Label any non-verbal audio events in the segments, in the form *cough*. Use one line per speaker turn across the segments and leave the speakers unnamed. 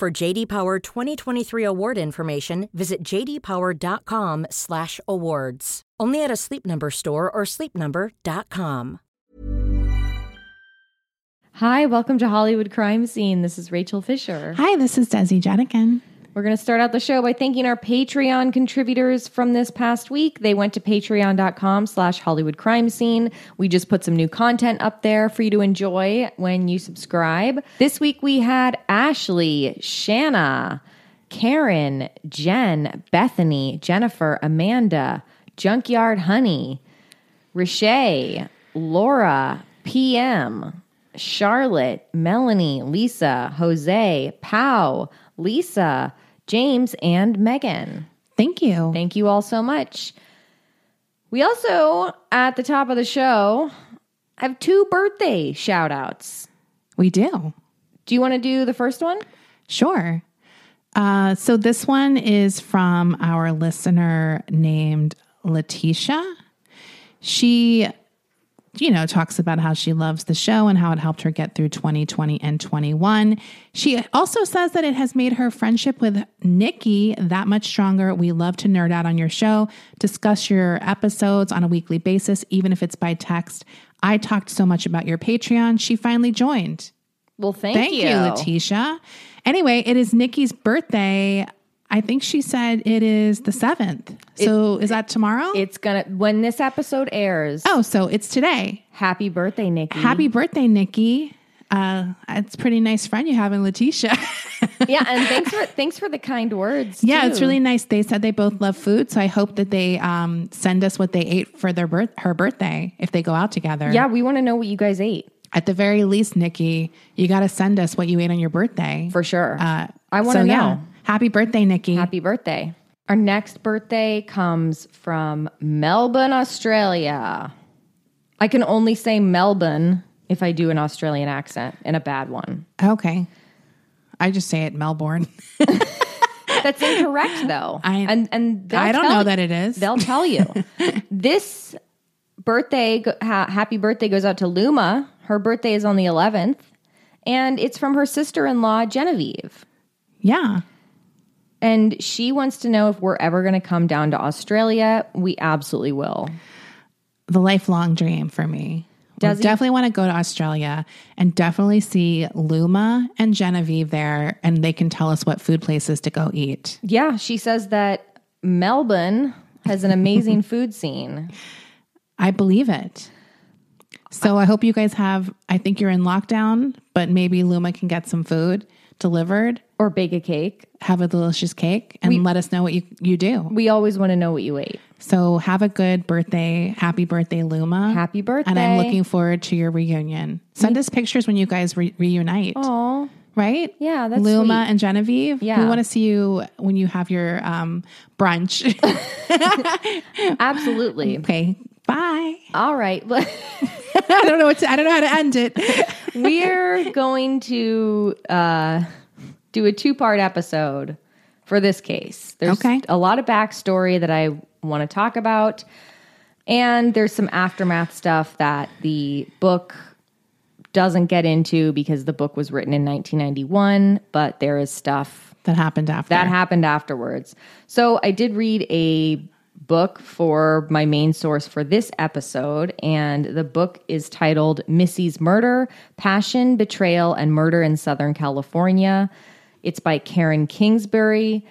For JD Power 2023 award information, visit jdpower.com/awards. Only at a Sleep Number store or sleepnumber.com.
Hi, welcome to Hollywood Crime Scene. This is Rachel Fisher.
Hi, this is Desi Jedeikin.
We're going to start out the show by thanking our Patreon contributors from this past week. They went to patreon.com slash Hollywood Crime Scene. We just put some new content up there for you to enjoy when you subscribe. This week we had Ashley, Shanna, Karen, Jen, Bethany, Jennifer, Amanda, Junkyard Honey, Riche, Laura, PM, Charlotte, Melanie, Lisa, Jose, Pow, Lisa, James, and Megan.
Thank you.
Thank you all so much. We also, at the top of the show, have two birthday shout outs.
We do.
Do you want to do the first one?
Sure. Uh, so this one is from our listener named Letitia. She, you know, talks about how she loves the show and how it helped her get through 2020 and 21. She also says that it has made her friendship with Nikki that much stronger. We love to nerd out on your show, discuss your episodes on a weekly basis, even if it's by text. I talked so much about your Patreon. She finally joined.
Well, thank,
Thank you, Letitia. Anyway, it is Nikki's birthday. I think she said it is the 7th. So is that tomorrow?
It's gonna when this episode airs.
oh, so it's today.
Happy birthday, Nikki!
Happy birthday, Nikki. Uh, it's pretty nice friend you have in Letitia. *laughs*
yeah, and thanks *laughs* for thanks for the kind words.
yeah,
too.
it's really nice. They said they both love food, so I hope that they um, send us what they ate for their birth her birthday if they go out together.
yeah. We want to know what you guys ate
At the very least, Nikki, you got to send us what you ate on your birthday.
for sure.
Uh,
I want to
so,
know.
yeah. Happy birthday, Nikki.
Happy birthday. Our next birthday comes from Melbourne, Australia. I can only say Melbourne if I do an Australian accent and a bad one.
Okay. I just say it Melbourne. *laughs*
That's incorrect, though.
I-
and and
I don't know
you-
that it is.
They'll tell you. *laughs* this birthday, ha- happy birthday goes out to Luma. Her birthday is on the 11th, and it's from her sister in law, Genevieve.
Yeah.
And she wants to know if we're ever going to come down to Australia. We absolutely will.
The lifelong dream for me.
Does
we definitely want to go to Australia and definitely see Luma and Genevieve there, and they can tell us what food places to go eat.
Yeah, she says that Melbourne has an amazing *laughs* food scene.
I believe it. So I hope you guys have, I think you're in lockdown, but maybe Luma can get some food delivered,
Or bake a cake.
have a delicious cake, and let us know what you, you do.
We always want to know what you ate.
So have a good birthday. Happy birthday, Luma.
Happy birthday.
And I'm looking forward to your reunion. Send us pictures when you guys re- reunite.
Oh,
Right?
Yeah, that's
Luma
sweet.
and Genevieve.
Yeah.
We want to see you when you have your um, brunch. *laughs*
absolutely. *laughs*
okay. Bye.
All right. *laughs*
I don't know what to, I don't know how to end it. *laughs*
We're going to uh, do a two part episode for this case. There's
Okay.
a lot of backstory that I want to talk about. And there's some aftermath stuff that the book doesn't get into because the book was written in 1991, but there is stuff
that happened after.
that happened afterwards. So I did read a book for my main source for this episode, and the book is titled Missy's Murder Passion, Betrayal, and Murder in Southern California. It's by Karen Kingsbury.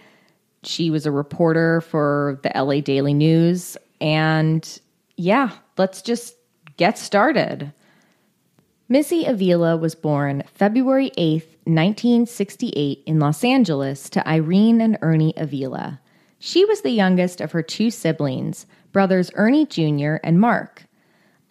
She was a reporter for the LA Daily News. And yeah, let's just get started. Missy Avila was born February 8th, 1968, in Los Angeles to Irene and Ernie Avila. She was the youngest of her two siblings, brothers Ernie Jr. and Mark.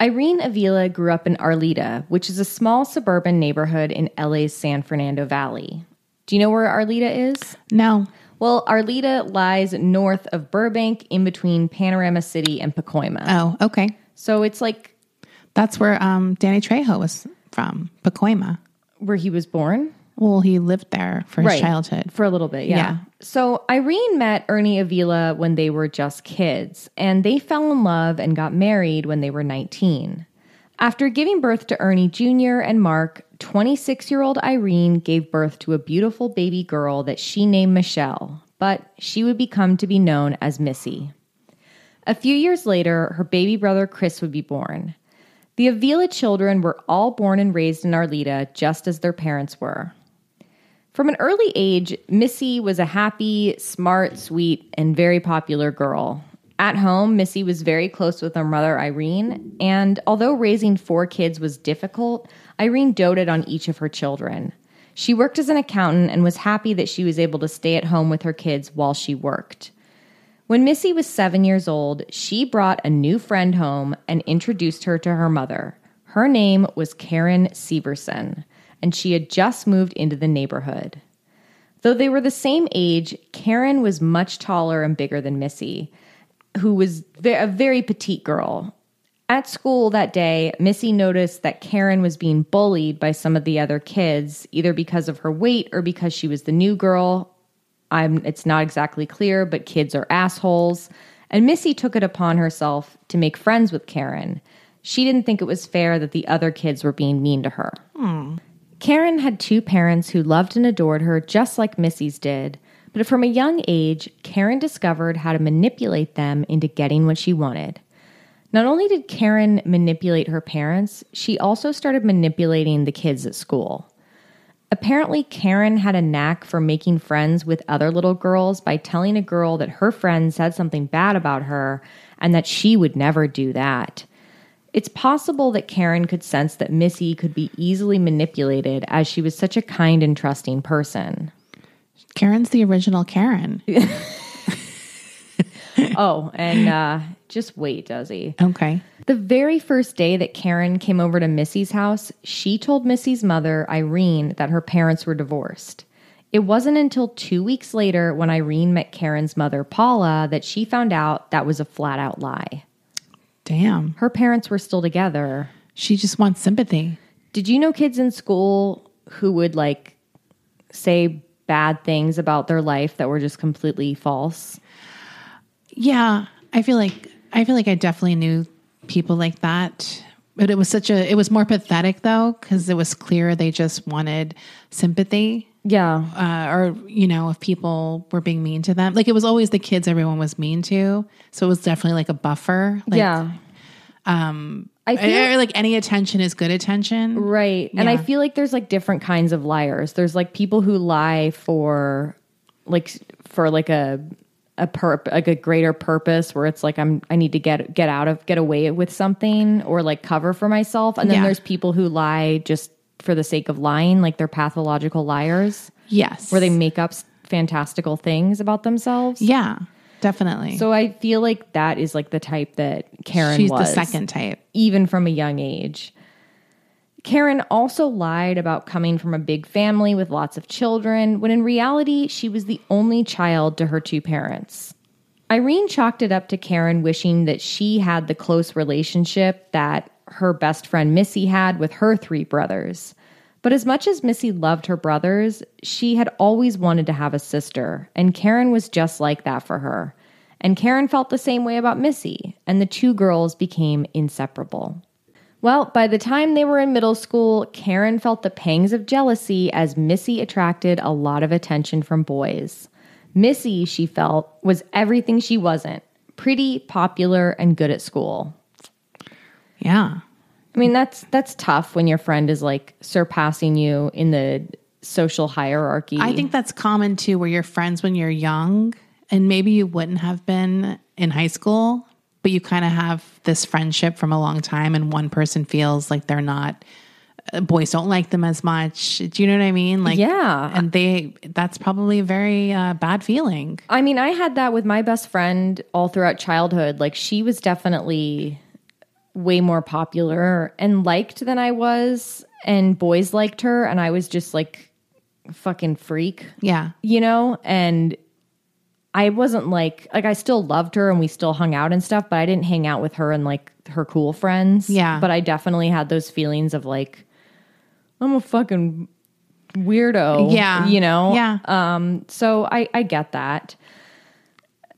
Irene Avila grew up in Arleta, which is a small suburban neighborhood in LA's San Fernando Valley. Do you know where Arleta is?
No.
Well, Arleta lies north of Burbank in between Panorama City and Pacoima.
Oh, okay.
So it's like
That's where um, Danny Trejo was from, Pacoima.
where he was born.
Well, he lived there for his
Right.
childhood.
For a little bit, yeah.
Yeah.
So Irene met Ernie Avila when they were just kids, and they fell in love and got married when they were 19. After giving birth to Ernie Jr. and Mark, 26 year old Irene gave birth to a beautiful baby girl that she named Michelle, but she would become to be known as Missy. A few years later, her baby brother Chris would be born. The Avila children were all born and raised in Arleta, just as their parents were. From an early age, Missy was a happy, smart, sweet, and very popular girl. At home, Missy was very close with her mother, Irene, and although raising four kids was difficult, Irene doted on each of her children. She worked as an accountant and was happy that she was able to stay at home with her kids while she worked. When Missy was seven years old, she brought a new friend home and introduced her to her mother. Her name was Karen Severson, and she had just moved into the neighborhood. Though they were the same age, Karen was much taller and bigger than Missy, who was a very petite girl. At school that day, Missy noticed that Karen was being bullied by some of the other kids, either because of her weight or because she was the new girl. I'm it's not exactly clear, but kids are assholes. And Missy took it upon herself to make friends with Karen. She didn't think it was fair that the other kids were being mean to her. Hmm. Karen had two parents who loved and adored her just like Missy's did, but from a young age, Karen discovered how to manipulate them into getting what she wanted. Not only did Karen manipulate her parents, she also started manipulating the kids at school. Apparently, Karen had a knack for making friends with other little girls by telling a girl that her friend said something bad about her and that she would never do that. It's possible that Karen could sense that Missy could be easily manipulated as she was such a kind and trusting person.
Karen's the original Karen. *laughs*
Oh, and uh, just wait, does he?
Okay.
The very first day that Karen came over to Missy's house, she told Missy's mother, Irene, that her parents were divorced. It wasn't until two weeks later when Irene met Karen's mother, Paula, that she found out that was a flat out lie.
Damn.
Her parents were still together.
She just wants sympathy.
Did you know kids in school who would like say bad things about their life that were just completely false?
Yeah, I feel like I feel like I definitely knew people like that. But it was such a it was more pathetic though cuz it was clear they just wanted sympathy
Yeah.
uh, or you know if people were being mean to them. Like it was always the kids everyone was mean to. So it was definitely like a buffer. Like,
yeah. Um, I feel
like any attention is good attention.
Right. And I feel like there's like different kinds of liars. There's like people who lie for like for like a a perp like a greater purpose where it's like I'm I need to get get out of get away with something or like cover for myself. And then
Yeah.
there's people who lie just for the sake of lying, like they're pathological liars
Yes.
where they make up fantastical things about themselves.
Yeah, definitely.
So I feel like that is like the type that Karen
She's
was
the second type.
even from a young age. Karen also lied about coming from a big family with lots of children, when in reality, she was the only child to her two parents. Irene chalked it up to Karen wishing that she had the close relationship that her best friend Missy had with her three brothers. But as much as Missy loved her brothers, she had always wanted to have a sister, and Karen was just like that for her. And Karen felt the same way about Missy, and the two girls became inseparable. Well, by the time they were in middle school, Karen felt the pangs of jealousy as Missy attracted a lot of attention from boys. Missy, she felt, was everything she wasn't pretty, popular, and good at school.
Yeah.
I mean, that's that's tough when your friend is like surpassing you in the social hierarchy.
I think that's common too, where you're friends when you're young, and maybe you wouldn't have been in high school, but you kind of have this friendship from a long time, and one person feels like they're not. uh, Boys don't like them as much. Do you know what I mean? Like,
Yeah.
and they. That's probably a very uh, bad feeling.
I mean, I had that with my best friend all throughout childhood. Like, she was definitely way more popular and liked than I was, and boys liked her, and I was just like fucking freak,
Yeah.
you know? And I wasn't like, like, I still loved her and we still hung out and stuff, but I didn't hang out with her and like her cool friends.
Yeah.
But I definitely had those feelings of like, I'm a fucking weirdo.
Yeah.
You know?
Yeah.
Um, so I, I get that.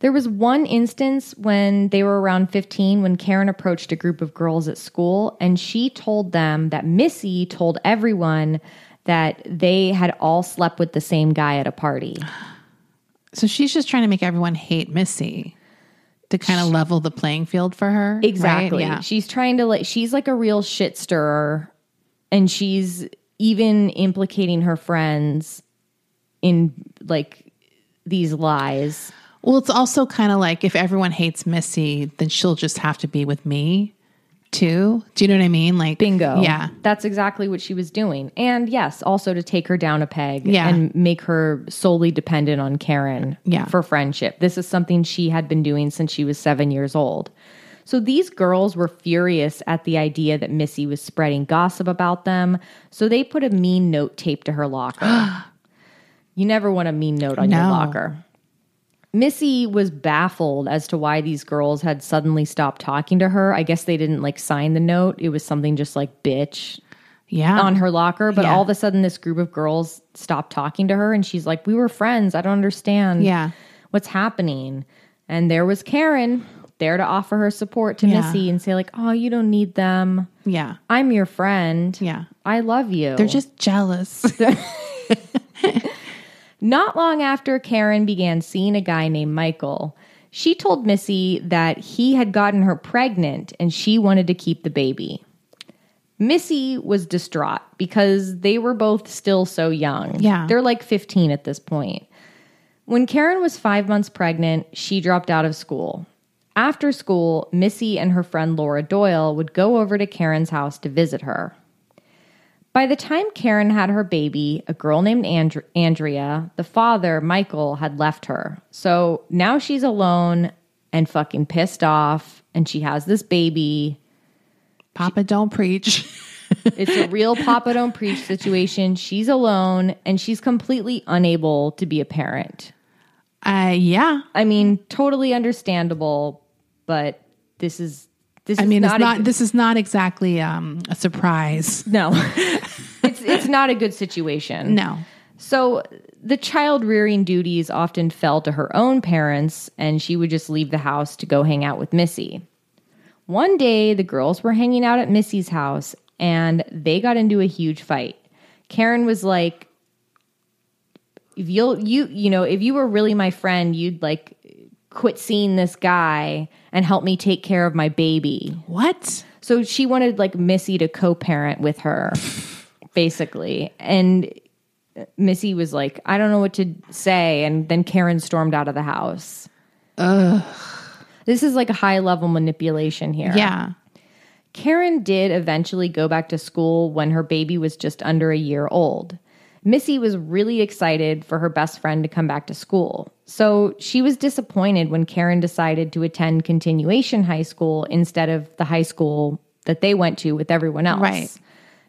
There was one instance when they were around 15 when Karen approached a group of girls at school and she told them that Missy told everyone that they had all slept with the same guy at a party.
So she's just trying to make everyone hate Missy to kind of level the playing field for her. right?
Exactly.
Yeah.
She's trying to like she's like a real shit stirrer and she's even implicating her friends in like these lies.
Well, it's also kind of like if everyone hates Missy, then she'll just have to be with me too. Do you know what I mean? Like
Bingo.
Yeah.
That's exactly what she was doing. And yes, also to take her down a peg
Yeah.
and make her solely dependent on Karen
Yeah.
for friendship. This is something she had been doing since she was seven years old. So these girls were furious at the idea that Missy was spreading gossip about them. So they put a mean note taped to her locker. *gasps* you never want a mean note on your locker. Missy was baffled as to why these girls had suddenly stopped talking to her. I guess they didn't like sign the note. It was something just like bitch
Yeah.
on her locker. But
Yeah.
all of a sudden, this group of girls stopped talking to her and she's like, We were friends. I don't understand
Yeah.
what's happening. And there was Karen there to offer her support to
Yeah.
Missy and say, like, oh, you don't need them.
Yeah.
I'm your friend.
Yeah.
I love you.
They're just jealous. *laughs* *laughs*
Not long after Karen began seeing a guy named Michael, she told Missy that he had gotten her pregnant and she wanted to keep the baby. Missy was distraught because they were both still so young.
Yeah.
They're like 15 at this point. When Karen was five months pregnant, she dropped out of school. After school, Missy and her friend Laura Doyle would go over to Karen's house to visit her. By the time Karen had her baby, a girl named Andr- Andrea, the father, Michael, had left her. So now she's alone and fucking pissed off, and she has this baby.
Papa don't preach. *laughs*
It's a real Papa Don't Preach situation. She's alone, and she's completely unable to be a parent.
Uh yeah.
I mean, totally understandable, but this is this
I mean,
not
it's not
a,
this is not exactly um a surprise.
no. *laughs* it's it's not a good situation.
No.
So the child rearing duties often fell to her own parents, and she would just leave the house to go hang out with Missy. One day, the girls were hanging out at Missy's house, and they got into a huge fight. Karen was like, "If you'll you you know if you were really my friend, you'd like quit seeing this guy and help me take care of my baby."
What?
So she wanted like Missy to co-parent with her, basically. And Missy was like, I don't know what to say. And then Karen stormed out of the house. Ugh. This is like a high level manipulation here.
Yeah.
Karen did eventually go back to school when her baby was just under a year old. Missy was really excited for her best friend to come back to school. So she was disappointed when Karen decided to attend continuation high school instead of the high school that they went to with everyone else.
Right.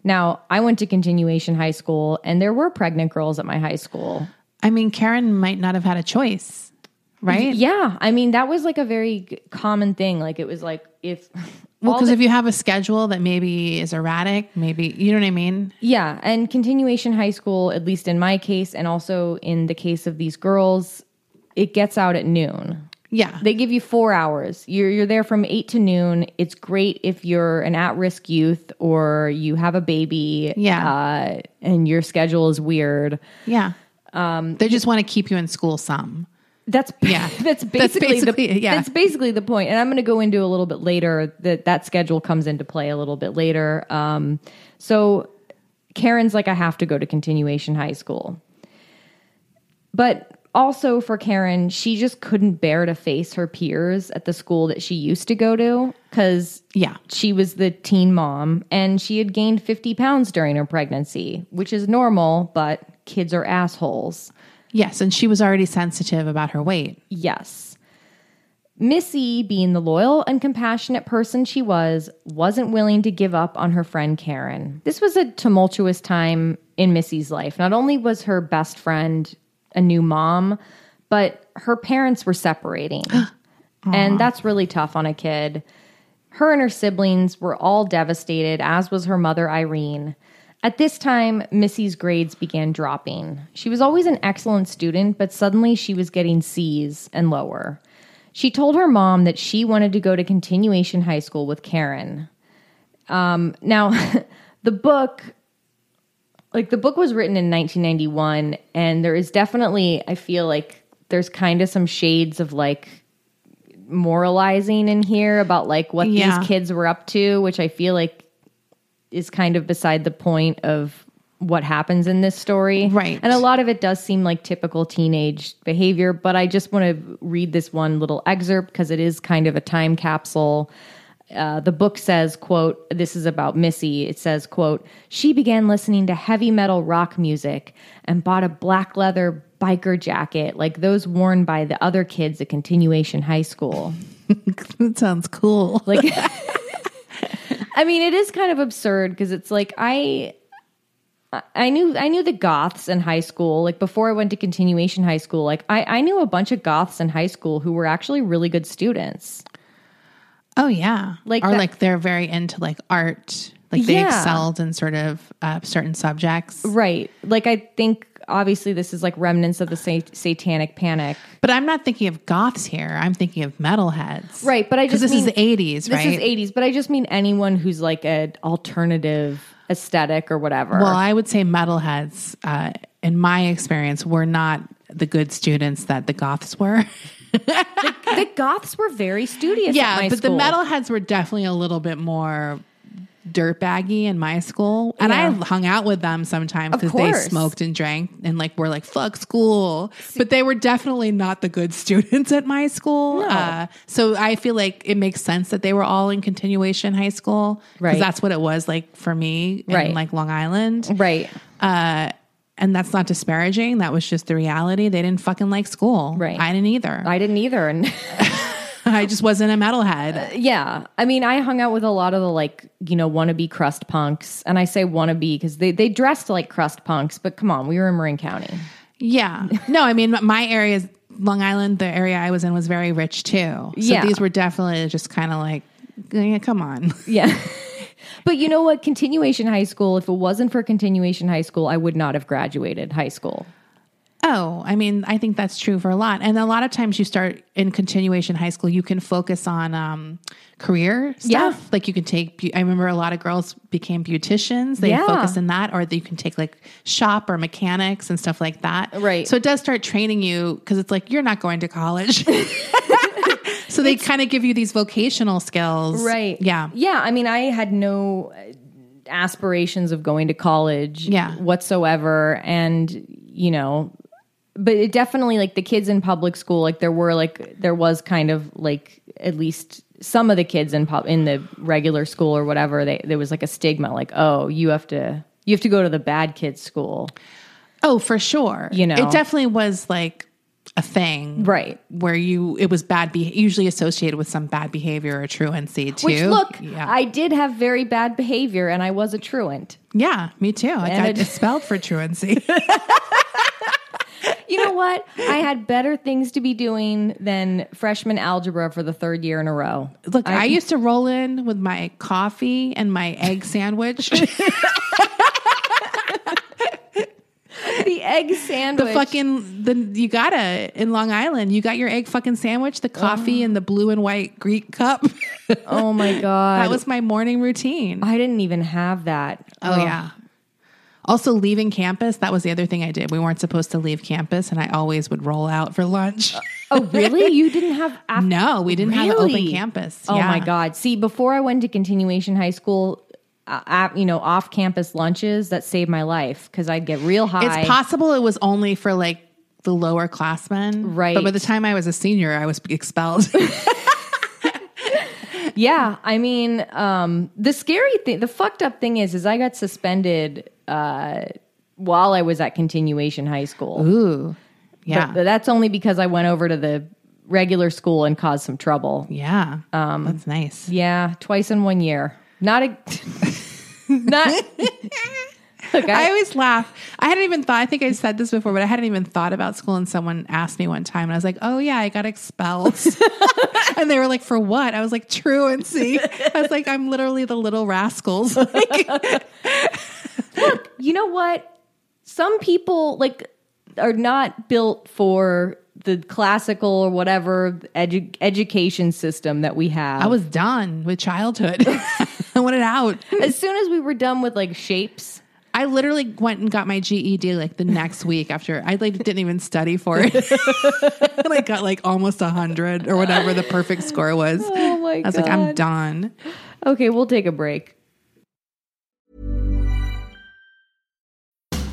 Now, I went to continuation high school and there were pregnant girls at my high school.
I mean, Karen might not have had a choice, right?
Yeah. I mean, that was like a very common thing. Like, it was like if.
Well, because if you have a schedule that maybe is erratic, maybe you know what I mean.
Yeah, and continuation high school, at least in my case, and also in the case of these girls, it gets out at noon.
Yeah,
They give you four hours. You're you're there from eight to noon. It's great if you're an at risk youth or you have a baby.
Yeah.
uh, and your schedule is weird.
yeah. Um, they just want to keep you in school some.
That's *laughs*
Yeah.
That's
That's
basically,
basically
the
yeah.
That's basically the point. And I'm going to go into a little bit later that that schedule comes into play a little bit later. Um, so Karen's like, I have to go to continuation high school, but also for Karen, she just couldn't bear to face her peers at the school that she used to go to because
Yeah,
she was the teen mom and she had gained 50 pounds during her pregnancy, which is normal, but kids are assholes.
Yes, and she was already sensitive about her weight.
Yes. Missy, being the loyal and compassionate person she was, wasn't willing to give up on her friend Karen. This was a tumultuous time in Missy's life. Not only was her best friend a new mom, but her parents were separating. *gasps* and that's really tough on a kid. Her and her siblings were all devastated, as was her mother, Irene. At this time, Missy's grades began dropping. She was always an excellent student, but suddenly she was getting C's and lower. She told her mom that she wanted to go to continuation high school with Karen. Um, now, *laughs* the book, like the book was written in 1991, and there is definitely, I feel like there's kind of some shades of like moralizing in here about like what
Yeah.
these kids were up to, which I feel like is kind of beside the point of what happens in this story.
Right.
And a lot of it does seem like typical teenage behavior, but I just want to read this one little excerpt because it is kind of a time capsule. Uh, the book says quote this is about missy it says quote she began listening to heavy metal rock music and bought a black leather biker jacket like those worn by the other kids at continuation high school *laughs*
that sounds cool.
like *laughs* i mean it is kind of absurd because it's like i I knew I knew the goths in high school. Like before I went to continuation high school, like I, I knew a bunch of goths in high school who were actually really good students.
Oh yeah,
Like
or
that-
like they're very into like art. Like they
Yeah.
excelled in sort of uh, certain subjects.
Right. Like I think obviously this is like remnants of the sa- satanic panic.
But I'm not thinking of goths here. I'm thinking of metalheads.
Right, but I just
this
mean-
is the 80s,
This is 80s, but I just mean anyone who's like an alternative aesthetic or whatever.
Well, I would say metalheads, uh, in my experience, were not the good students that the goths were. *laughs*
the goths were very studious at
yeah, but
school.
the metalheads were definitely a little bit more dirtbaggy in my school. And
Yeah.
I hung out with them sometimes because they smoked and drank and like were like, fuck school. But they were definitely not the good *laughs* students at my school.
No.
Uh, so I feel like it makes sense that they were all in continuation high school.
Right.
Because that's what it was like for me in
Right.
like Long Island.
Right.
Uh, and that's not disparaging. That was just the reality. They didn't fucking like school.
Right.
I didn't either.
I didn't either and *laughs*
I just wasn't a metalhead.
Uh, yeah. I mean, I hung out with a lot of the like, you know, wannabe crust punks. And I say wannabe because they, they dressed like crust punks, but come on, we were in Marin County.
Yeah. *laughs* No, I mean, my area, is- Long Island, the area I was in was very rich too. So
Yeah.
these were definitely just kind of like, yeah, come on. *laughs*
Yeah. but you know what? Continuation high school, if it wasn't for continuation high school, I would not have graduated high school.
Oh, I mean, I think that's true for a lot. And a lot of times you start in continuation high school, you can focus on um, career stuff.
Yeah.
Like you can take, I remember a lot of girls became beauticians. They
Yeah.
focus in that, or you can take like shop or mechanics and stuff like that.
Right.
So it does start training you because it's like, you're not going to college. *laughs* so they kind of give you these vocational skills.
Right.
Yeah.
Yeah. I mean, I had no uh, aspirations of going to college
Yeah.
whatsoever. And, you know, but it definitely like the kids in public school, like there were like, there was kind of like at least some of the kids in pub in the regular school or whatever, they, there was like a stigma like, oh, you have to, you have to go to the bad kids school.
Oh, for sure.
You know.
it definitely was like a thing.
Right.
Where you, it was bad, be- usually associated with some bad behavior or truancy too.
Which look,
yeah.
I did have very bad behavior and I was a truant.
yeah, me too. I
And
got
it-
expelled for truancy. *laughs*
You know what? I had better things to be doing than freshman algebra for the third year in a row.
Look, I, used to roll in with my coffee and my egg sandwich. *laughs*
the egg sandwich.
the fucking the you gotta in Long Island. You got your egg fucking sandwich, the coffee oh. and the blue and white Greek cup.
oh my *laughs* god!
that was my morning routine.
I didn't even have that.
Oh yeah. Also, leaving campus, that was the other thing I did. We weren't supposed to leave campus, and I always would roll out for lunch.
Oh really? *laughs* You didn't have? Af-
no, we didn't have an open campus.
Oh
Yeah.
my god! See, before I went to continuation high school, uh, you know, off-campus lunches that saved my life because I'd get real high.
It's possible it was only for like the lower classmen.
Right.
But by the time I was a senior, I was expelled. *laughs*
Yeah, I mean, um, the scary thing, the fucked up thing is, is I got suspended uh, while I was at continuation high school.
Ooh. Yeah.
But that's only because I went over to the regular school and caused some trouble.
yeah. Um, That's nice.
Yeah, twice in one year. Not a, *laughs* not. *laughs* Okay.
I always laugh. I hadn't even thought, I think I said this before, but I hadn't even thought about school. And someone asked me one time, and I was like, oh, yeah, I got expelled. *laughs* *laughs* and they were like, for what? I was like, truancy. I was like, I'm literally the little rascals. Like, Look,
you know what? Some people like are not built for the classical or whatever edu- education system that we have.
I was done with childhood. I wanted out.
as soon as we were done with like shapes.
I literally went and got my GED like the next *laughs* week after I like didn't even study for it. *laughs* and I got like almost a hundred or whatever the perfect score was.
Oh my
I was like, I'm done.
Okay, we'll take a break.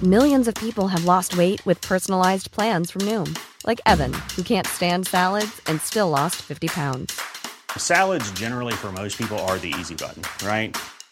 Millions of people have lost weight with personalized plans from Noom, like Evan, who can't stand salads and still lost 50 pounds.
Salads, generally, for most people, are the easy button, right?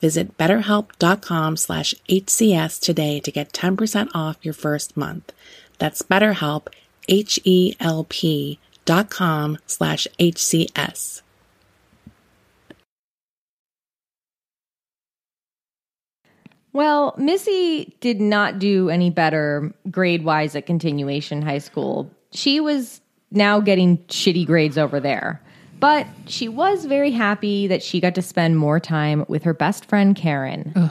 Visit betterhelp.com slash HCS today to get 10% off your first month. That's betterhelp, H-E-L-P dot com slash HCS.
Well, Missy did not do any better grade wise at continuation high school. She was now getting shitty grades over there. But she was very happy that she got to spend more time with her best friend, Karen.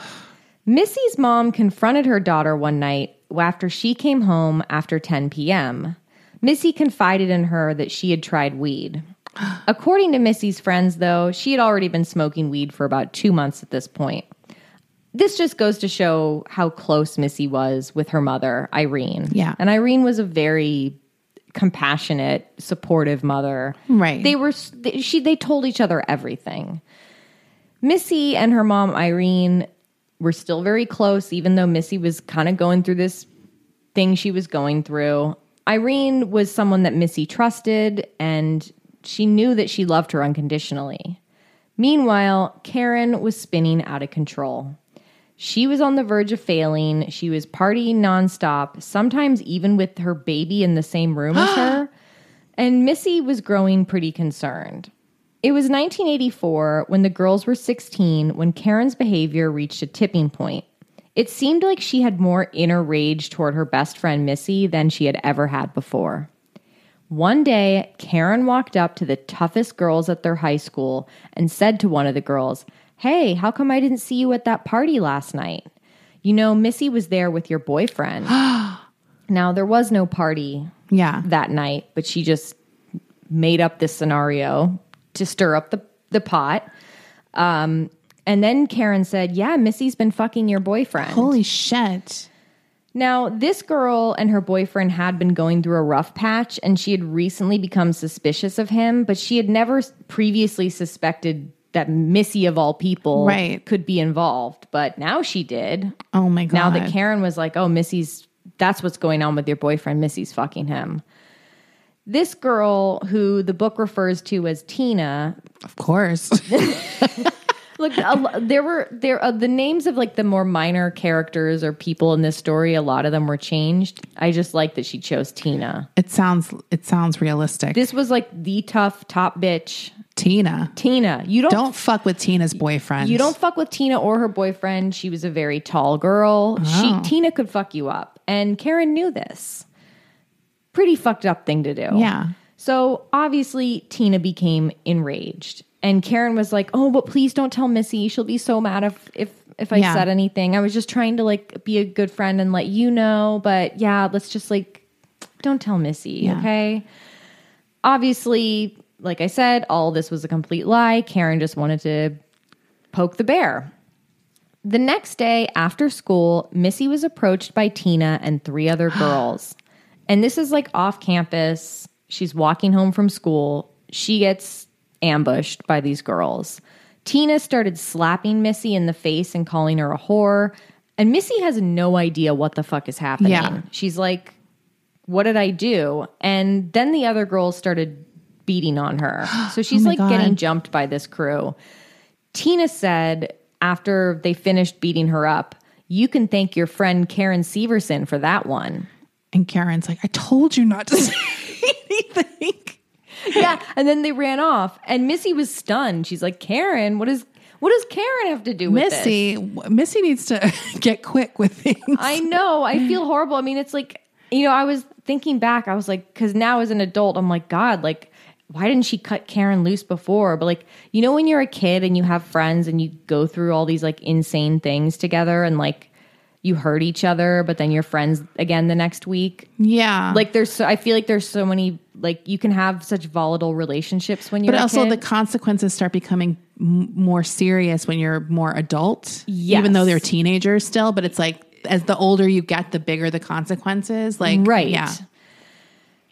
Missy's mom confronted her daughter one night after she came home after 10 p.m. Missy confided in her that she had tried weed. *gasps* According to Missy's friends, though, she had already been smoking weed for about two months at this point. This just goes to show how close Missy was with her mother, Irene.
Yeah.
And Irene was a very compassionate, supportive mother.
Right.
They were they, she they told each other everything. Missy and her mom Irene were still very close even though Missy was kind of going through this thing she was going through. Irene was someone that Missy trusted and she knew that she loved her unconditionally. Meanwhile, Karen was spinning out of control. She was on the verge of failing. She was partying nonstop, sometimes even with her baby in the same room as *gasps* her. And Missy was growing pretty concerned. It was 1984 when the girls were 16 when Karen's behavior reached a tipping point. It seemed like she had more inner rage toward her best friend Missy than she had ever had before. One day, Karen walked up to the toughest girls at their high school and said to one of the girls, Hey, how come I didn't see you at that party last night? You know, Missy was there with your boyfriend. *gasps* now, there was no party
Yeah.
that night, but she just made up this scenario to stir up the, the pot. Um, and then Karen said, Yeah, Missy's been fucking your boyfriend.
Holy shit.
Now, this girl and her boyfriend had been going through a rough patch, and she had recently become suspicious of him, but she had never previously suspected that Missy, of all people,
Right.
could be involved. But now she did.
Oh my god.
Now that Karen was like, oh, Missy's, that's what's going on with your boyfriend. Missy's fucking him. This girl, who the book refers to as Tina,
of course. *laughs*
Look, lo- there were there uh, the names of like the more minor characters or people in this story. A lot of them were changed. I just like that she chose Tina.
it sounds it sounds realistic.
This was like the tough top bitch,
Tina.
Tina. You don't,
Don't fuck with Tina's boyfriend.
you don't fuck with Tina or her boyfriend. She was a very tall girl.
Oh.
She Tina could fuck you up, and Karen knew this. Pretty fucked up thing to do.
Yeah.
So obviously, Tina became enraged, and Karen was like, "Oh, but please don't tell Missy. She'll be so mad if if if I
Yeah.
said anything. I was just trying to like be a good friend and let you know. But yeah, let's just like don't tell Missy,
Yeah.
okay? Obviously, like I said, all this was a complete lie. Karen just wanted to poke the bear. The next day after school, Missy was approached by Tina and three other *gasps* girls. And this is like off campus. She's walking home from school. She gets ambushed by these girls. Tina started slapping Missy in the face and calling her a whore. And Missy has no idea what the fuck is happening.
Yeah.
She's like, What did I do? And then the other girls started beating on her. *gasps* So oh she's
my
like
God.
getting jumped by this crew. Tina said after they finished beating her up, you can thank your friend Karen Severson for that one.
And Karen's like, I told you not to *laughs* say anything.
yeah. And then they ran off. And Missy was stunned. She's like, Karen, what is what does Karen have to do with this?
Missy, Missy needs to *laughs* get quick with things.
I know. I feel horrible. I mean, it's like, you know, I was thinking back, I was like, because now as an adult, I'm like, God, like, why didn't she cut Karen loose before? But like, you know, when you're a kid and you have friends and you go through all these like insane things together and like you hurt each other, but then you're friends again the next week.
yeah.
Like, there's, so, I feel like there's so many, like, you can have such volatile relationships when you're
but also
kid.
the consequences start becoming m- more serious when you're more adult
Yes.
even though they're teenagers still but it's like as the older you get the bigger the consequences like
Right.
yeah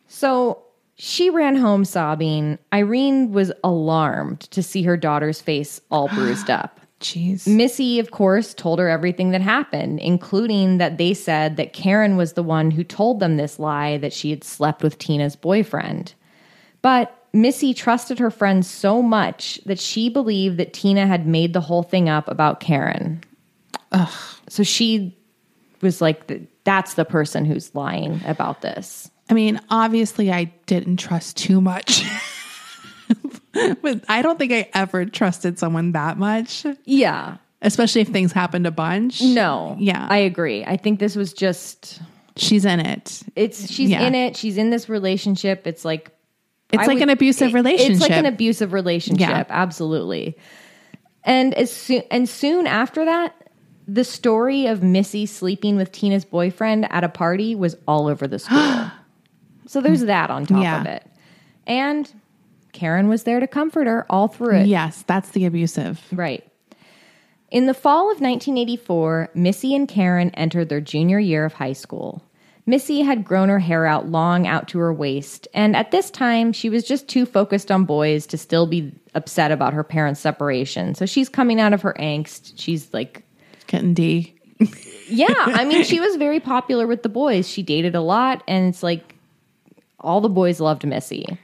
So she ran home sobbing. Irene was alarmed to see her daughter's face all *gasps* bruised up.
jeez
Missy, of course, told her everything that happened, including that they said that Karen was the one who told them this lie that she had slept with Tina's boyfriend. But Missy trusted her friend so much that she believed that Tina had made the whole thing up about Karen. Ugh. So she was like, that's the person who's lying about this.
I mean obviously i didn't trust too much *laughs* but i don't think i ever trusted someone that much
Yeah.
especially if things happened a bunch
No.
Yeah.
I agree. I think this was just
she's in it
it's she's
Yeah.
in it. She's in this relationship. It's like
it's
I
like
would-
an abusive
it-
relationship
It's like an abusive relationship.
Yeah.
Absolutely. And as soon and soon after that, the story of Missy sleeping with Tina's boyfriend at a party was all over the *gasps* school. So there's mm. that on top
Yeah.
of it. And Karen was there to comfort her all through it.
yes that's the abusive
Right. In the fall of 1984, Missy and Karen entered their junior year of high school. Missy had grown her hair out long out to her waist, and at this time, she was just too focused on boys to still be upset about her parents' separation. So she's coming out of her angst. She's like,
getting d
yeah, I mean, *laughs* she was very popular with the boys. She dated a lot, and it's like all the boys loved Missy.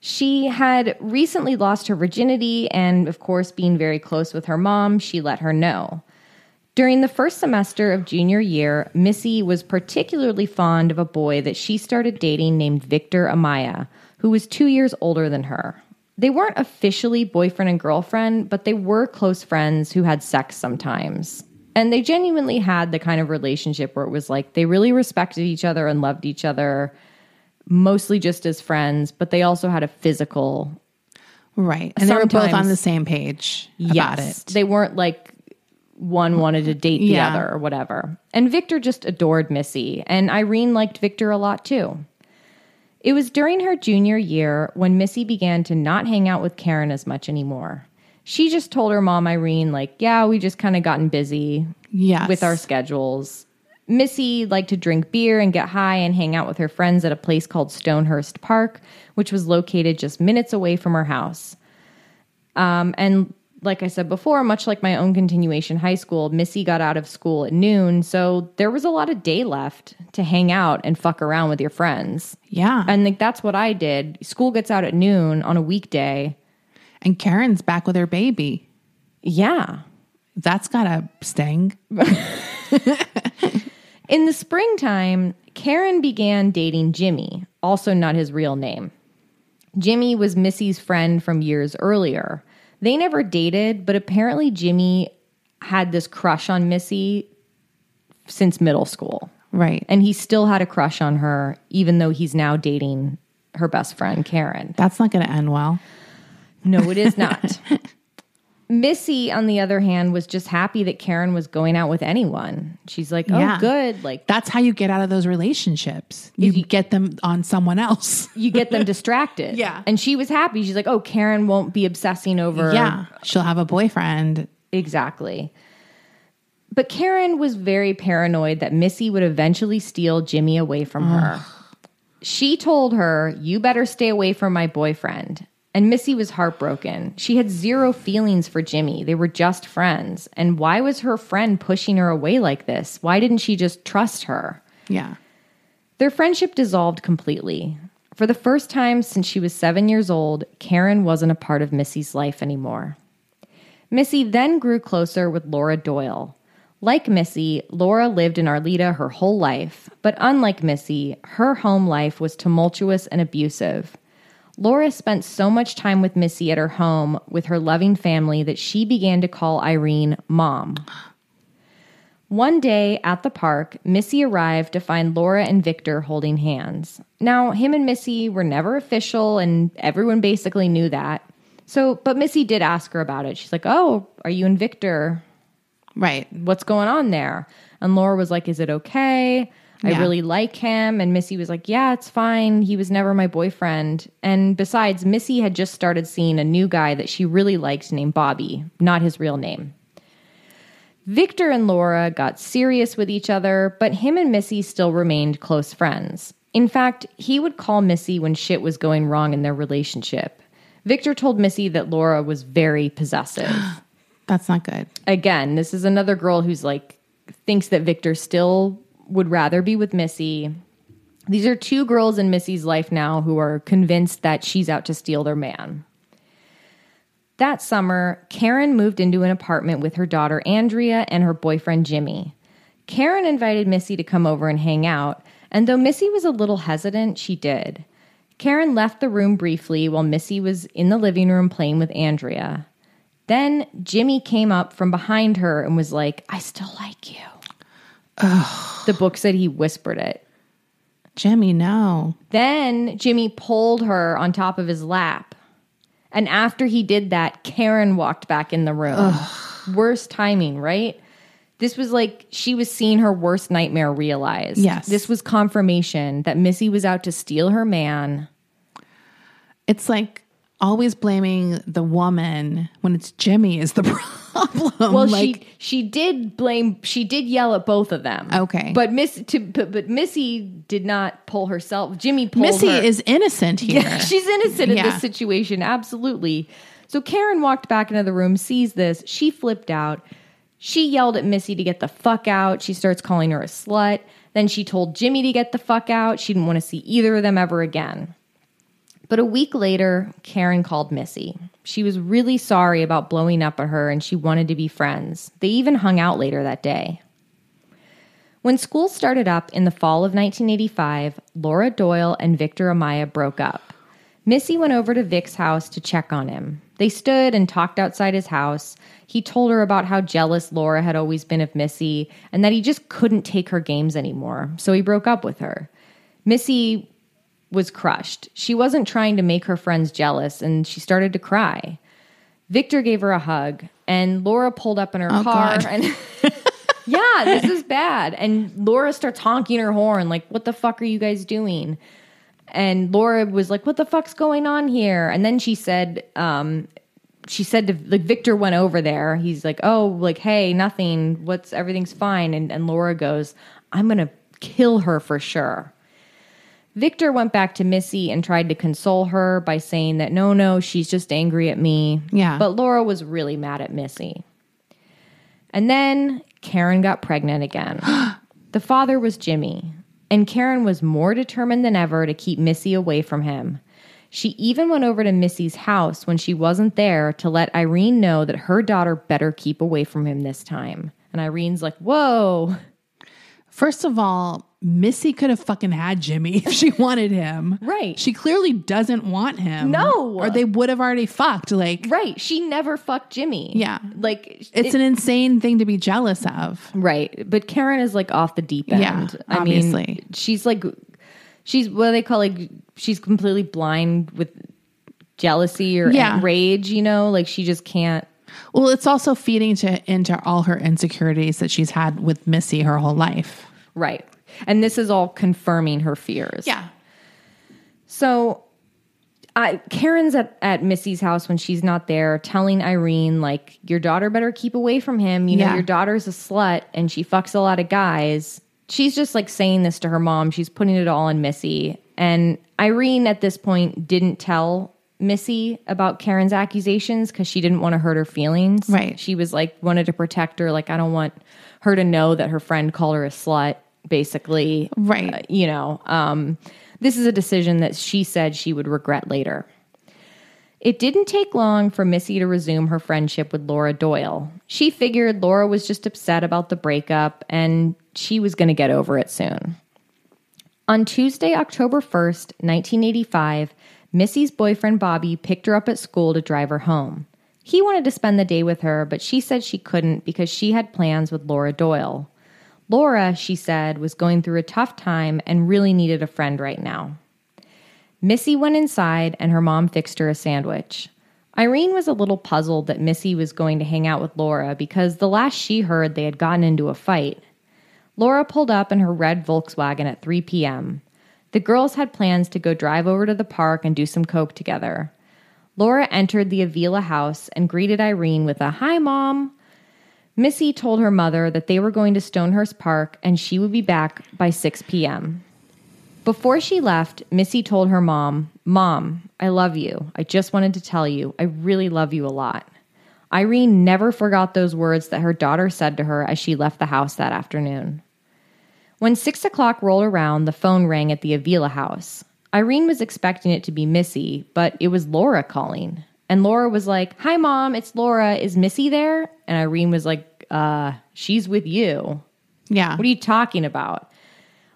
She had recently lost her virginity, and of course, being very close with her mom, she let her know. During the first semester of junior year, Missy was particularly fond of a boy that she started dating named Victor Amaya, who was two years older than her. They weren't officially boyfriend and girlfriend, but they were close friends who had sex sometimes. And they genuinely had the kind of relationship where it was like they really respected each other and loved each other, mostly just as friends, but they also had a physical
Right. And they were both on the same page about
yes.
it.
They weren't like one wanted to date the
Yeah.
other or whatever. And Victor just adored Missy, and Irene liked Victor a lot too. It was during her junior year when Missy began to not hang out with Karen as much anymore. She just told her mom, Irene, like, yeah, we just kind of gotten busy
yes.
with our schedules. Missy liked to drink beer and get high and hang out with her friends at a place called Stonehurst Park, which was located just minutes away from her house. Um, and like I said before, much like my own continuation high school, Missy got out of school at noon, so there was a lot of day left to hang out and fuck around with your friends.
Yeah. And,
like that's what I did. School gets out at noon on a weekday.
and Karen's back with her baby.
Yeah.
That's got to sting. *laughs*
In the springtime, Karen began dating Jimmy, also not his real name. Jimmy was Missy's friend from years earlier. They never dated, but apparently Jimmy had this crush on Missy since middle school.
Right.
And he still had a crush on her, even though he's now dating her best friend, Karen.
That's not going to end well.
No, it is not. *laughs* Missy, on the other hand, was just happy that Karen was going out with anyone. She's like, oh,
Yeah.
good. Like,
That's how you get out of those relationships. You, get them on someone else. *laughs*
you get them distracted. *laughs*
Yeah.
And she was happy. She's like, oh, Karen won't be obsessing over.
yeah. She'll have a boyfriend.
Exactly. But Karen was very paranoid that Missy would eventually steal Jimmy away from her. She told her, You better stay away from my boyfriend. And Missy was heartbroken. She had zero feelings for Jimmy. They were just friends. And why was her friend pushing her away like this? Why didn't she just trust her?
Yeah.
Their friendship dissolved completely. For the first time since she was seven years old, Karen wasn't a part of Missy's life anymore. Missy then grew closer with Laura Doyle. Like Missy, Laura lived in Arleta her whole life, but unlike Missy, her home life was tumultuous and abusive. Laura spent so much time with Missy at her home with her loving family that she began to call Irene mom. One day at the park, Missy arrived to find Laura and Victor holding hands. Now, him and Missy were never official, and everyone basically knew that. So, but Missy did ask her about it. She's like, Oh, are you and Victor?
Right.
What's going on there? And Laura was like, Is it okay? I
Yeah.
really like him. And Missy was like, Yeah, it's fine. He was never my boyfriend. And besides, Missy had just started seeing a new guy that she really liked named Bobby, not his real name. Victor and Laura got serious with each other, but him and Missy still remained close friends. In fact, he would call Missy when shit was going wrong in their relationship. Victor told Missy that Laura was very possessive. *gasps*
That's not good.
Again, this is another girl who's like thinks that Victor still would rather be with Missy. These are two girls in Missy's life now who are convinced that she's out to steal their man. That summer, Karen moved into an apartment with her daughter Andrea and her boyfriend Jimmy. Karen invited Missy to come over and hang out, and though Missy was a little hesitant, she did. Karen left the room briefly while Missy was in the living room playing with Andrea. Then Jimmy came up from behind her and was like, I still like you. The book said he whispered it.
Jimmy, no.
Then Jimmy pulled her on top of his lap. And after he did that, Karen walked back in the room. Worst timing, right? This was like she was seeing her worst nightmare realized.
Yes.
This was confirmation that Missy was out to steal her man.
It's like always blaming the woman when it's Jimmy is the *laughs* problem.
Well,
like,
she she did blame she did yell at both of them.
Okay.
But Miss to but, but Missy did not pull herself. Jimmy pulled
Missy
her.
is innocent here.
Yeah, *laughs* she's innocent in this situation, absolutely. So Karen walked back into the room, sees this, she flipped out. She yelled at Missy to get the fuck out. She starts calling her a slut. Then she told Jimmy to get the fuck out. She didn't want to see either of them ever again. But a week later, Karen called Missy. She was really sorry about blowing up at her and she wanted to be friends. They even hung out later that day. When school started up in the fall of 1985, Laura Doyle and Victor Amaya broke up. Missy went over to Vic's house to check on him. They stood and talked outside his house. He told her about how jealous Laura had always been of Missy and that he just couldn't take her games anymore, so he broke up with her. Missy was crushed. She wasn't trying to make her friends jealous and she started to cry. Victor gave her a hug and Laura pulled up in her
Oh,
car
God.
and *laughs* Yeah, this is bad. And Laura starts honking her horn like what the fuck are you guys doing? And Laura was like what the fuck's going on here? And then she said um she said to like Victor went over there. He's like, "Oh, like hey, nothing. What's everything's fine." And and Laura goes, "I'm going to kill her for sure." Victor went back to Missy and tried to console her by saying that no, no, she's just angry at me.
Yeah.
But Laura was really mad at Missy. And then Karen got pregnant again. *gasps* the father was Jimmy, and Karen was more determined than ever to keep Missy away from him. She even went over to Missy's house when she wasn't there to let Irene know that her daughter better keep away from him this time. And Irene's like, Whoa,
First of all, Missy could have fucking had Jimmy *laughs* if she wanted him.
Right.
She clearly doesn't want him.
No.
Or they would have already fucked. Like,
right. She never fucked Jimmy.
Yeah.
Like,
it's an insane thing to be jealous of.
Right. But Karen is like off the deep end.
Yeah,
I
obviously.
mean, she's like, she's what do they call like, she's completely blind with jealousy or
Yeah.
rage, you know? Like she just can't.
Well, it's also feeding to into all her insecurities that she's had with Missy her whole life.
Right. And this is all confirming her fears. Yeah. So I, Karen's at, at Missy's house when she's not there, telling Irene, like, your daughter better keep away from him. You know,
Yeah.
your daughter's a slut and she fucks a lot of guys. She's just like saying this to her mom. She's putting it all on Missy. And Irene at this point didn't tell Missy about Karen's accusations because she didn't want to hurt her feelings.
Right.
She was like, wanted to protect her. Like, I don't want her to know that her friend called her a slut, basically
Right.
uh, you know, um, this is a decision that she said she would regret later. It didn't take long for Missy to resume her friendship with Laura Doyle. She figured Laura was just upset about the breakup and she was going to get over it soon. On Tuesday, October 1st, 1985, Missy's boyfriend Bobby picked her up at school to drive her home. He wanted to spend the day with her, but she said she couldn't because she had plans with Laura Doyle. Laura, she said, was going through a tough time and really needed a friend right now. Missy went inside and her mom fixed her a sandwich. Irene was a little puzzled that Missy was going to hang out with Laura because the last she heard they had gotten into a fight. Laura pulled up in her red Volkswagen at 3 p.m. The girls had plans to go drive over to the park and do some coke together. Laura entered the Avila house and greeted Irene with a Hi, Mom. Missy told her mother that they were going to Stonehurst Park and she would be back by 6 p.m. Before she left, Missy told her mom, Mom, I love you. I just wanted to tell you, I really love you a lot. Irene never forgot those words that her daughter said to her as she left the house that afternoon. When six o'clock rolled around, the phone rang at the Avila house. Irene was expecting it to be Missy, but it was Laura calling. And Laura was like, Hi, mom, it's Laura. Is Missy there? And Irene was like, Uh, she's with you.
Yeah.
What are you talking about?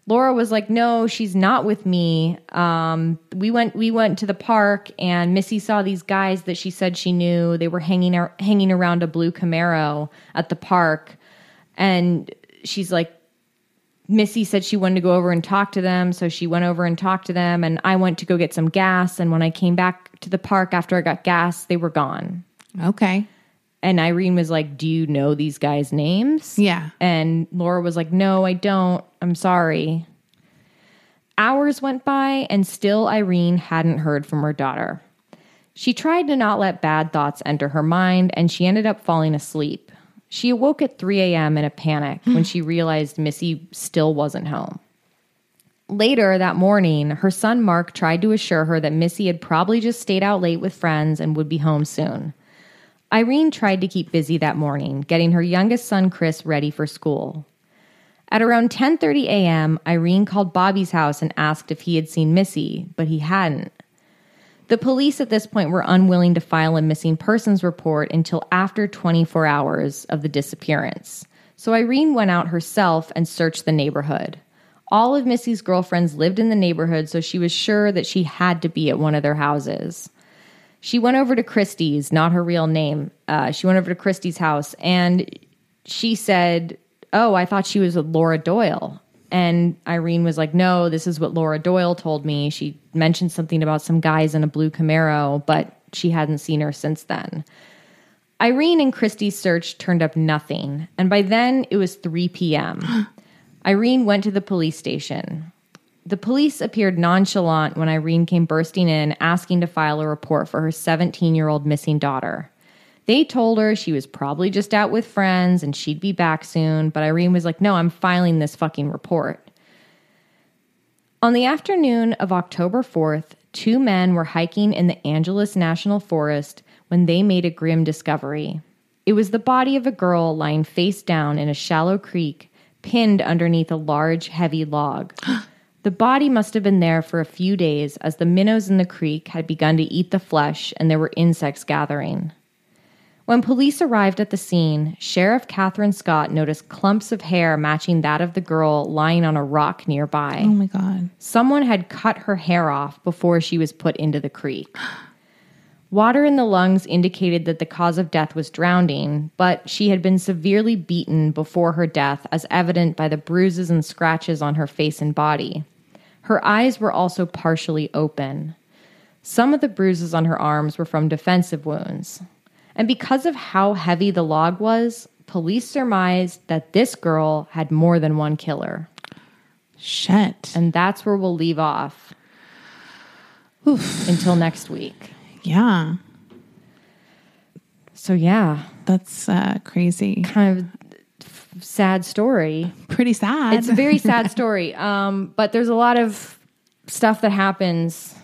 Laura was like, "No, she's not with me. Um, we went we went to the park, and Missy saw these guys that she said she knew. They were hanging ar- hanging around a blue Camaro at the park, and she's like, Missy said she wanted to go over and talk to them, so she went over and talked to them, and I went to go get some gas. And when I came back to the park after I got gas, they were gone.
Okay.
And Irene was like, "Do you know these guys' names?"
Yeah.
And Laura was like, No, I don't. I'm sorry. Hours went by, and still Irene hadn't heard from her daughter. She tried to not let bad thoughts enter her mind, and she ended up falling asleep. She awoke at 3 a.m. in a panic when she realized Missy still wasn't home. Later that morning, her son Mark tried to assure her that Missy had probably just stayed out late with friends and would be home soon. Irene tried to keep busy that morning, getting her youngest son Chris ready for school. At around 10:30 a.m., Irene called Bobby's house and asked if he had seen Missy, but he hadn't. The police at this point were unwilling to file a missing persons report until after 24 hours of the disappearance. So Irene went out herself and searched the neighborhood. All of Missy's girlfriends lived in the neighborhood, so she was sure that she had to be at one of their houses. She went over to Christie's, not her real name. Uh, she went over to Christie's house and she said, Oh, I thought she was with Laura Doyle. And Irene was like, No, this is what Laura Doyle told me. She mentioned something about some guys in a blue Camaro, but she hadn't seen her since then. Irene and Christie's search turned up nothing. And by then it was 3 p.m. *gasps* Irene went to the police station. The police appeared nonchalant when Irene came bursting in asking to file a report for her 17 year old missing daughter. They told her she was probably just out with friends and she'd be back soon, but Irene was like, no, I'm filing this fucking report. On the afternoon of October 4th, two men were hiking in the Angeles National Forest when they made a grim discovery. It was the body of a girl lying face down in a shallow creek, pinned underneath a large, heavy log. *gasps* the body must have been there for a few days as the minnows in the creek had begun to eat the flesh and there were insects gathering. When police arrived at the scene, Sheriff Catherine Scott noticed clumps of hair matching that of the girl lying on a rock nearby.
Oh my God.
Someone had cut her hair off before she was put into the creek. Water in the lungs indicated that the cause of death was drowning, but she had been severely beaten before her death, as evident by the bruises and scratches on her face and body. Her eyes were also partially open. Some of the bruises on her arms were from defensive wounds. And because of how heavy the log was, police surmised that this girl had more than one killer.
Shit.
And that's where we'll leave off until next week.
Yeah.
So, yeah,
That's uh, crazy.
kind of sad story.
Pretty sad.
It's a very sad *laughs* story. Um, but there's a lot of stuff that happens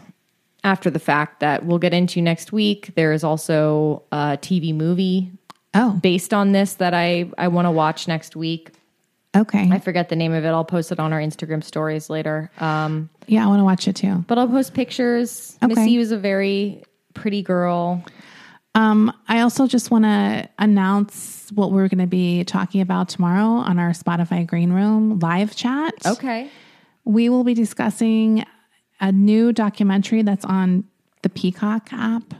after the fact that we'll get into next week. There is also a TV movie
oh,
based on this that I, I want to watch next week.
okay.
I forget the name of it. I'll post it on our Instagram stories later. Um,
yeah, I want to watch it too.
but I'll post pictures.
Okay.
Missy was a very pretty girl.
Um, I also just want to announce what we're going to be talking about tomorrow on our Spotify Green Room live chat.
Okay.
We will be discussing a new documentary that's on the Peacock app.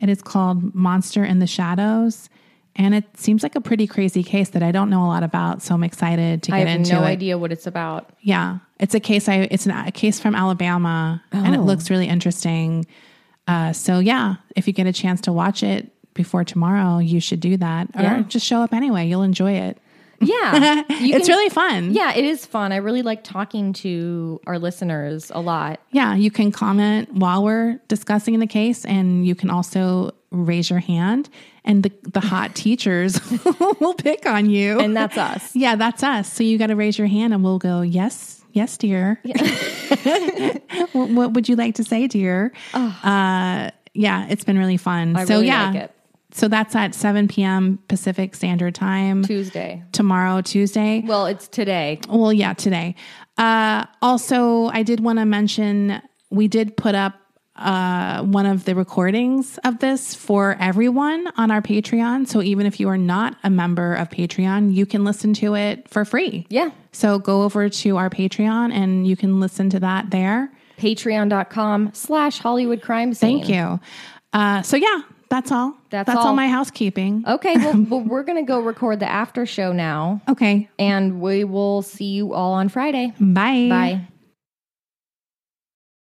It is called Monster in the Shadows. And it seems like a pretty crazy case that I don't know a lot about. So I'm excited to
I
get
have
into
no
it.
idea what it's about.
Yeah, it's a case. I it's an, a case from Alabama, and it
Oh.
looks really interesting. Uh, so yeah, if you get a chance to watch it before tomorrow, you should do that, or
Yeah.
just show up anyway. You'll enjoy it.
Yeah. *laughs*
It's
can-
really fun.
Yeah, it is fun. I really like talking to our listeners a lot.
yeah. You can comment while we're discussing the case, and you can also raise your hand, and the the hot *laughs* teachers *laughs* will pick on you.
And that's us.
yeah, that's us. So you got to raise your hand, and we'll go yes. Yes, dear. what, what would you like to say, dear? Uh, yeah, it's been really fun.
I
so
really
yeah,
like.
So that's at seven p.m. Pacific Standard Time
Tuesday.
tomorrow, Tuesday.
Well, it's today.
Well, yeah, today. Uh, also, I did want to mention we did put up uh, one of the recordings of this for everyone on our Patreon. So even if you are not a member of Patreon, you can listen to it for free.
Yeah.
So go over to our Patreon and you can listen to that there.
Patreon.com slash Hollywood crime scene.
Thank you. Uh, so yeah, that's all.
That's
all.
all.
my housekeeping.
Okay, well, *laughs* well we're going to go record the after show now,
Okay.
and we will see you all on Friday.
Bye.
Bye.